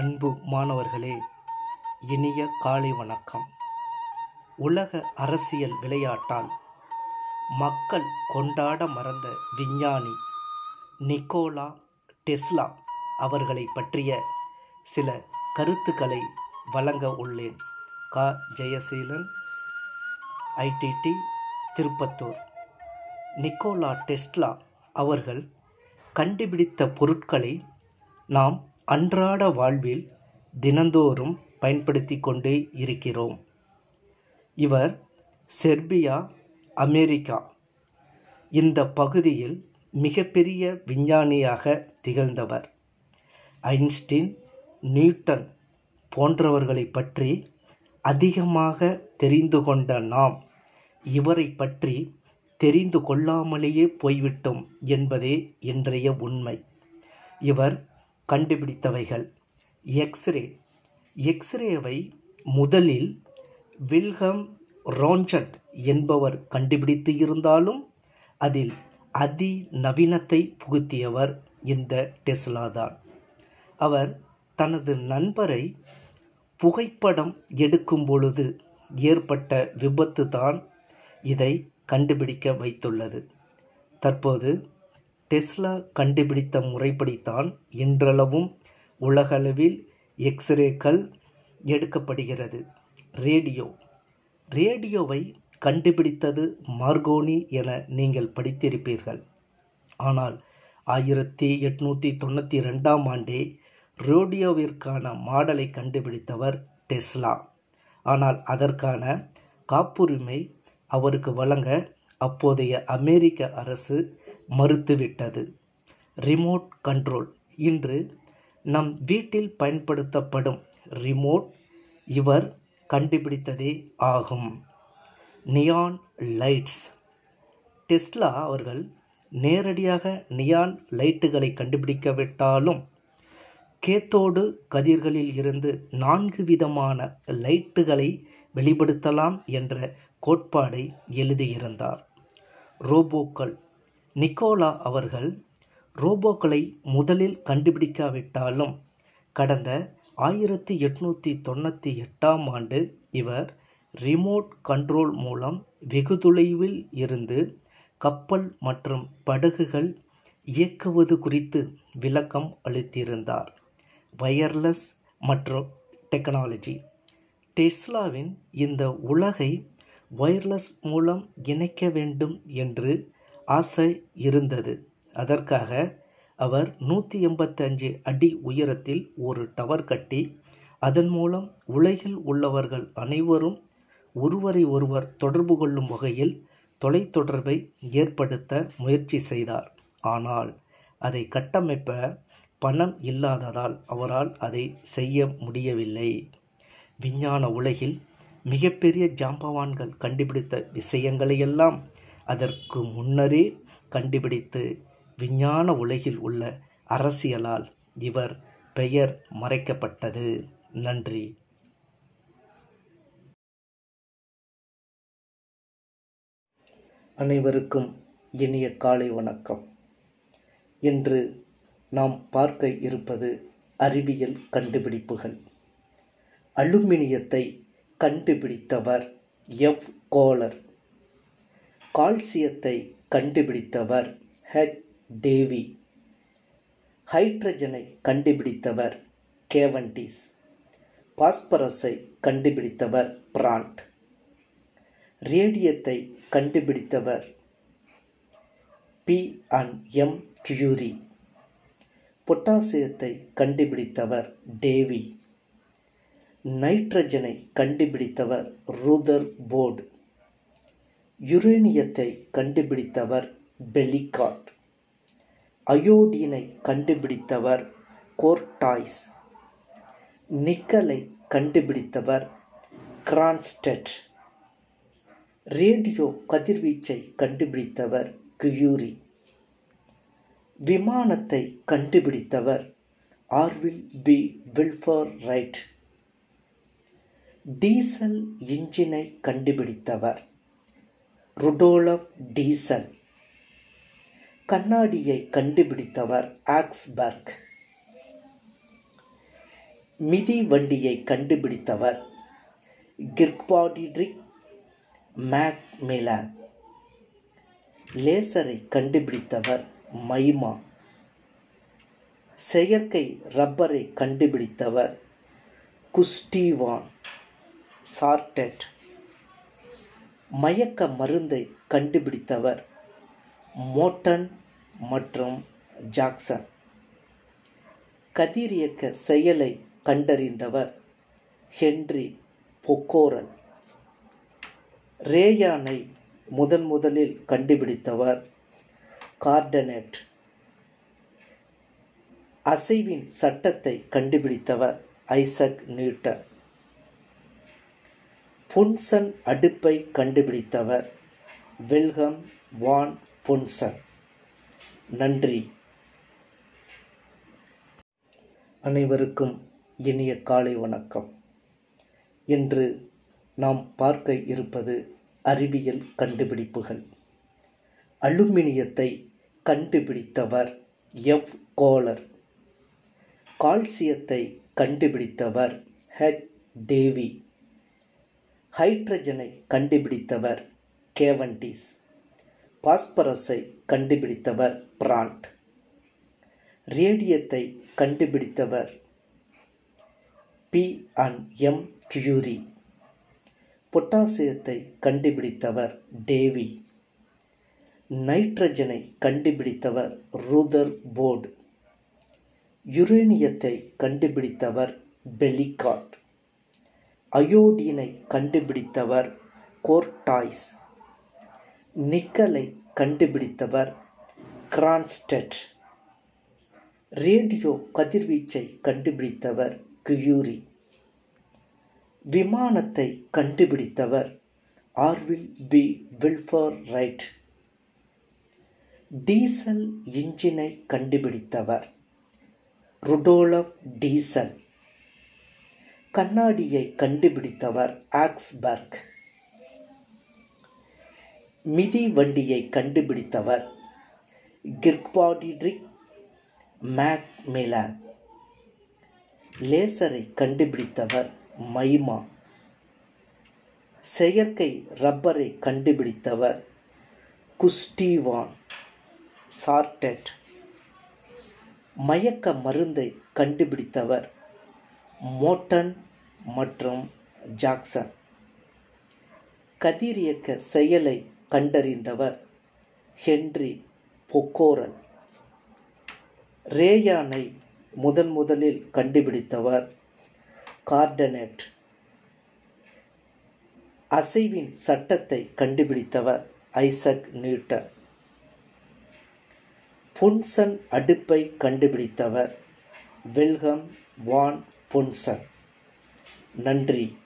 அன்பு மாணவர்களே இனிய காலை வணக்கம். உலக அரசியல் விளையாட்டால் மக்கள் கொண்டாட மறந்த விஞ்ஞானி நிக்கோலா டெஸ்லா அவர்களை பற்றிய சில கருத்துக்களை வழங்க உள்ளேன். க. Jayaseelan IDD Tirupattur. Nikola Tesla அவர்கள் கண்டுபிடித்த பொருட்களை நாம் அன்றாட வாழ்வில் தினந்தோறும் பயன்படுத்தி கொண்டே இருக்கிறோம். இவர் செர்பியா அமெரிக்கா. இந்த பகுதியில் மிகப்பெரிய விஞ்ஞானியாக திகழ்ந்தவர். ஐன்ஸ்டீன் நியூட்டன் போன்றவர்களை பற்றி அதிகமாக தெரிந்து கொண்ட நாம் இவரை பற்றி தெரிந்து கொள்ளாமலேயே போய்விட்டோம் என்பதே இன்றைய உண்மை. இவர் கண்டுபிடித்தவைகள். எக்ஸ்ரே எக்ஸ்ரேவை முதலில் வில்ஹம் ரோன்சட் என்பவர் கண்டுபிடித்து இருந்தாலும் அதில் அதிநவீனத்தை புகுத்தியவர் இந்த டெஸ்லா தான். அவர் தனது நண்பரை புகைப்படம் எடுக்கும் பொழுது ஏற்பட்ட விபத்து தான் இதை கண்டுபிடிக்க வைத்துள்ளது. தற்போது டெஸ்லா கண்டுபிடித்த முறைப்படித்தான் இன்றளவும் உலகளவில் எக்ஸ்ரேக்கள் எடுக்கப்படுகிறது. ரேடியோ. ரேடியோவை கண்டுபிடித்தது மார்கோனி என நீங்கள் படித்திருப்பீர்கள். ஆனால் ஆயிரத்தி எட்நூற்றி தொண்ணூற்றி ரெண்டாம் ஆண்டே ரேடியோவிற்கான மாடலை கண்டுபிடித்தவர் டெஸ்லா. ஆனால் அதற்கான காப்புரிமை அவருக்கு வழங்க அப்போதைய அமெரிக்க அரசு மறுத்துவிட்டது. Remote control. இன்று நம் வீட்டில் பயன்படுத்தப்படும் ரிமோட் இவர் கண்டுபிடித்ததே ஆகும். Neon lights. டெஸ்லா அவர்கள் நேரடியாக நியான் லைட்டுகளை கண்டுபிடிக்கவிட்டாலும் கேத்தோடு கதிர்களில் இருந்து நான்கு விதமான லைட்டுகளை வெளிப்படுத்தலாம் என்ற கோட்பாடை எழுதியிருந்தார். ரோபோக்கள். நிக்கோலா அவர்கள் ரோபோக்களை முதலில் கண்டுபிடிக்காவிட்டாலும் கடந்த ஆயிரத்தி எட்நூற்றி தொண்ணூற்றி எட்டாம் ஆண்டு இவர் ரிமோட் கண்ட்ரோல் மூலம் வெகு தொலைவில் இருந்து கப்பல் மற்றும் படகுகள் இயக்குவது குறித்து விளக்கம் அளித்திருந்தார். வயர்லெஸ் மற்றும் டெக்னாலஜி. டெஸ்லாவின் இந்த உலகை வயர்லெஸ் மூலம் இணைக்க வேண்டும் என்று ஆசை இருந்தது. அதற்காக அவர் நூற்றி எண்பத்தஞ்சு அடி உயரத்தில் ஒரு டவர் கட்டி அதன் மூலம் உலகில் உள்ளவர்கள் அனைவரும் ஒருவரை ஒருவர் தொடர்பு கொள்ளும் வகையில் தொலைத்தொடர்பை ஏற்படுத்த முயற்சி செய்தார். ஆனால் அதை கட்டமைப்ப பணம் இல்லாததால் அவரால் அதை செய்ய முடியவில்லை. விஞ்ஞான உலகில் மிகப்பெரிய ஜாம்பவான்கள் கண்டுபிடித்த விஷயங்களையெல்லாம் அதற்கு முன்னரே கண்டுபிடித்து விஞ்ஞான உலகில் உள்ள அரசியலால் இவர் பெயர் மறைக்கப்பட்டது. நன்றி. அனைவருக்கும் இனிய காலை வணக்கம். இன்று நாம் பார்க்க இருப்பது அறிவியல் கண்டுபிடிப்புகள். அலுமினியத்தை கண்டுபிடித்தவர் எஃப். கோலர் கால்சியத்தை கண்டுபிடித்தவர் ஹெச். டேவி. ஹைட்ரஜனை கண்டுபிடித்தவர் கேவண்டிஸ் பாஸ்பரஸை கண்டுபிடித்தவர் பிராண்ட். ரேடியத்தை கண்டுபிடித்தவர் பி. அண்ட். எம். கியூரி. பொட்டாசியத்தை கண்டுபிடித்தவர் டேவி. நைட்ரஜனை கண்டுபிடித்தவர் ரூதர் போர்டு. யுரேனியத்தை கண்டுபிடித்தவர் பெலிகாட். அயோடினை கண்டுபிடித்தவர் கோர்டாய்ஸ். நிக்கலை கண்டுபிடித்தவர் கிரான்ஸ்டெட். ரேடியோ கதிர்வீச்சை கண்டுபிடித்தவர் கியூரி. விமானத்தை கண்டுபிடித்தவர் Orville P. Wilbur Wright. Diesel இன்ஜினை கண்டுபிடித்தவர் ருடோலப் டீசன் கண்ணாடியை கண்டுபிடித்தவர் ஆக்ஸ்பர்க் மிதி வண்டியை கண்டுபிடித்தவர் கிர்க்பாடிட்ரிக் மேக்மிலான் லேசரை கண்டுபிடித்தவர் மைமா செயற்கை ரப்பரை கண்டுபிடித்தவர் குஸ்டிவான் சார்டெட் மயக்க மருந்தை கண்டுபிடித்தவர் மோட்டன் மற்றும் ஜாக்சன். கதிரியக்க செயலை கண்டறிந்தவர் ஹென்றி பொக்கோரல். ரேயானை முதன் முதலில் கண்டுபிடித்தவர் கார்டனெட். அசைவின் சட்டத்தை கண்டுபிடித்தவர் ஐசக் நியூட்டன். புன்சன் அடுப்பை கண்டுபிடித்தவர் வில்ஹம் வான் புன்சன். நன்றி. அனைவருக்கும் இனிய காலை வணக்கம். இன்று நாம் பார்க்க இருப்பது அறிவியல் கண்டுபிடிப்புகள். அலுமினியத்தை கண்டுபிடித்தவர் எஃப். கோலர் கால்சியத்தை கண்டுபிடித்தவர் ஹெச். டேவி. ஹைட்ரஜனை கண்டுபிடித்தவர் கேவண்டிஸ் பாஸ்பரஸை கண்டுபிடித்தவர் பிராண்ட். ரேடியத்தை கண்டுபிடித்தவர் பி அண்ட் எம் கியூரி. பொட்டாசியத்தை கண்டுபிடித்தவர் டேவி. நைட்ரஜனை கண்டுபிடித்தவர் ரூதர் போர்டு. யுரேனியத்தை கண்டுபிடித்தவர் பெலிகாட் அயோடினை கண்டுபிடித்தவர் கோர்டாய்ஸ். நிக்கலை கண்டுபிடித்தவர் கிரான்ஸ்டெட். ரேடியோ கதிர்வீச்சை கண்டுபிடித்தவர் கியூரி. விமானத்தை கண்டுபிடித்தவர் Orville P. Wilbur Wright. Diesel இன்ஜினை கண்டுபிடித்தவர் ருடோலப் டீசல். கண்ணாடியை கண்டுபிடித்தவர் ஆக்ஸ்பர்க். மிதி வண்டியை கண்டுபிடித்தவர் கிர்க்பாடிட்ரிக் மேக்மிலான் லேசரை கண்டுபிடித்தவர் மைமா. செயற்கை ரப்பரை கண்டுபிடித்தவர் குஸ்டிவான். சார்டெட் மயக்க மருந்தை கண்டுபிடித்தவர் மோட்டன் மற்றும் ஜாக்சன். கதிரியக்க செயலை கண்டறிந்தவர் ஹென்றி பொக்கோரல். ரேயானை முதன் முதலில் கண்டுபிடித்தவர் கார்டனெட். அசைவின் சட்டத்தை கண்டுபிடித்தவர் ஐசக் நியூட்டன். புன்சன் அடுப்பை கண்டுபிடித்தவர் வில்ஹம் வான் பொன்சன் நன்றி.